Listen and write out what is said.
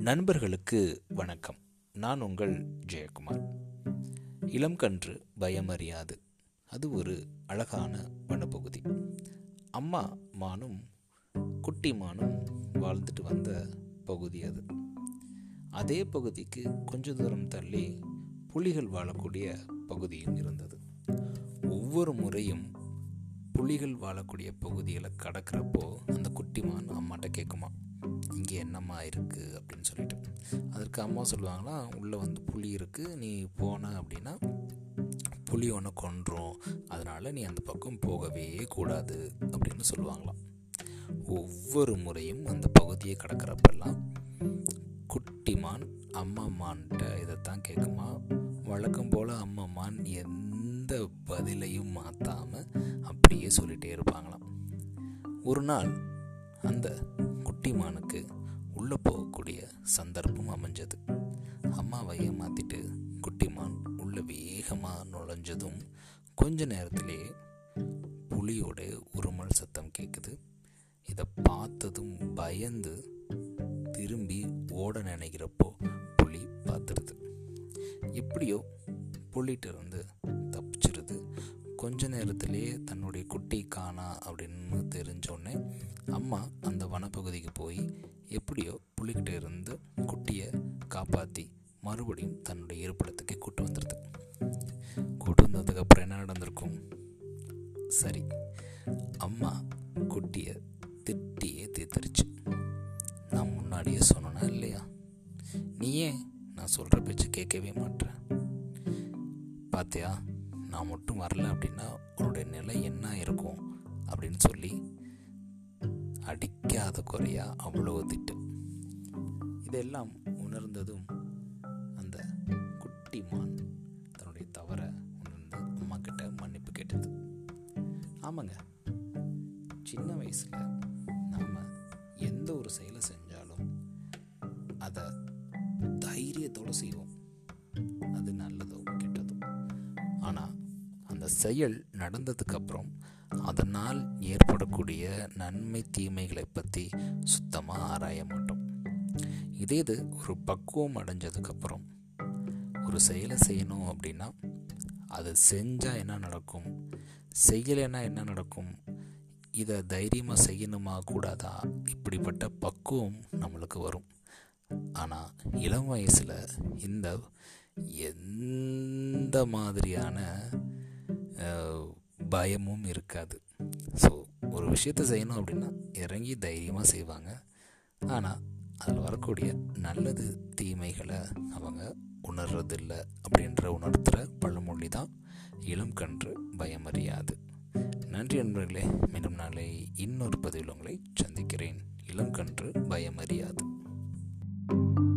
நண்பர்களுக்கு வணக்கம். நான் உங்கள் ஜெயக்குமார். இளம் கன்று பயமறியாது. அது ஒரு அழகான வனப்பகுதி. அம்மா மானும் குட்டி மானும் வாழ்ந்துட்டு வந்த பகுதி அது. அதே பகுதிக்கு கொஞ்ச தூரம் தள்ளி புலிகள் வாழக்கூடிய பகுதியும் இருந்தது. ஒவ்வொரு முறையும் புலிகள் வாழக்கூடிய பகுதிகளை கடக்கிறப்போ அப்படின்னு சொல்லிட்டு. அதற்கு அம்மா சொல்லுவாங்களா உள்ளே வந்து புளி இருக்குது நீ போன அப்படின்னா புளி ஒன்று கொன்றும். அதனால் நீ அந்த பக்கம் போகவே கூடாது அப்படின்னு சொல்லுவாங்களாம். ஒவ்வொரு முறையும் அந்த பகுதியை கடக்கிறப்பெல்லாம் குட்டிமான் அம்மாமான்ட்ட இதைத்தான் கேட்குமா. வழக்கம் போல் அம்மாமான் எந்த பதிலையும் மாற்றாமல் அப்படியே சொல்லிகிட்டே இருப்பாங்களாம். ஒரு நாள் அந்த சந்தர்ப்பம் அமைஞ்சது. அம்மாவை ஏமாத்திட்டு குட்டிமான் உள்ள வேகமாக நுழைஞ்சதும் கொஞ்ச நேரத்திலே புலியோட உருமல் சத்தம் கேட்குது இதை பார்த்ததும் பயந்து திரும்பி ஓட நினைக்கிறப்போ புலி பார்த்துருது எப்படியோ புலிட்டு இருந்து தப்பிச்சிருது. கொஞ்ச நேரத்திலேயே தன்னுடைய குட்டி காணா அப்படின்னு தெரிஞ்சோடனே அம்மா அந்த வனப்பகுதிக்கு போய் எப்படியோ புலிகிட்ட இருந்து குட்டியை காப்பாற்றி மறுபடியும் தன்னுடைய இருப்பிடத்துக்கு கூட்டு வந்துடுது. கூட்டு வந்ததுக்கப்புறம் என்ன நடந்திருக்கும்? சரி அம்மா குட்டியை திட்டியே தீர்த்துருச்சு. நான் முன்னாடியே சொன்னேன்னா இல்லையா? நீ ஏன் நான் சொல்கிற பேச்சு கேட்கவே மாட்டேன் பார்த்தியா நான் மட்டும் வரல அப்படின்னா உன்னுடைய நிலை என்ன இருக்கும் அப்படின்னு சொல்லி குறையா அவ்வளோ திட்டம். இதெல்லாம் உணர்ந்ததும் அந்த குட்டி மான் தன்னுடைய தவறை உணர்ந்து அம்மா கிட்ட மன்னிப்பு கேட்டது. ஆமாங்க சின்ன வயசில் நாம் எந்த ஒரு செயலை செஞ்சாலும் அதை தைரியத்தோடு செய்வோம். அது நல்லதோ கெட்டதோ ஆனால் அந்த செயல் நடந்ததுக்கப்புறம் அதனால் ஏற்படக்கூடிய நன்மை தீமைகளை பற்றி சுத்தமாக ஆராய மாட்டோம். இதே இது ஒரு பக்குவம் அடைஞ்சதுக்கப்புறம் ஒரு செயலை செய்யணும் அப்படின்னா அது செஞ்சால் என்ன நடக்கும்? செய்யலைன்னா என்ன நடக்கும்? இதை தைரியமாக செய்யணுமா கூடாதா? இப்படிப்பட்ட பக்குவம் நம்மளுக்கு வரும். ஆனால் இளம் வயசில் இந்த எந்த மாதிரியான பயமும் இருக்காது. ஸோ ஒரு விஷயத்தை செய்யணும் அப்படின்னா இறங்கி தைரியமாக செய்வாங்க. ஆனால் அதில் வரக்கூடிய நல்லது தீமைகளை அவங்க உணர்றதில்லை அப்படின்ற உணர்த்துகிற பழமொழி தான் இளம் கன்று பயமறியாது. நன்றி நண்பர்களே மீண்டும் நாளை இன்னொரு பதிவில் உங்களை சந்திக்கிறேன். இளம் கன்று பயமறியாது. thank you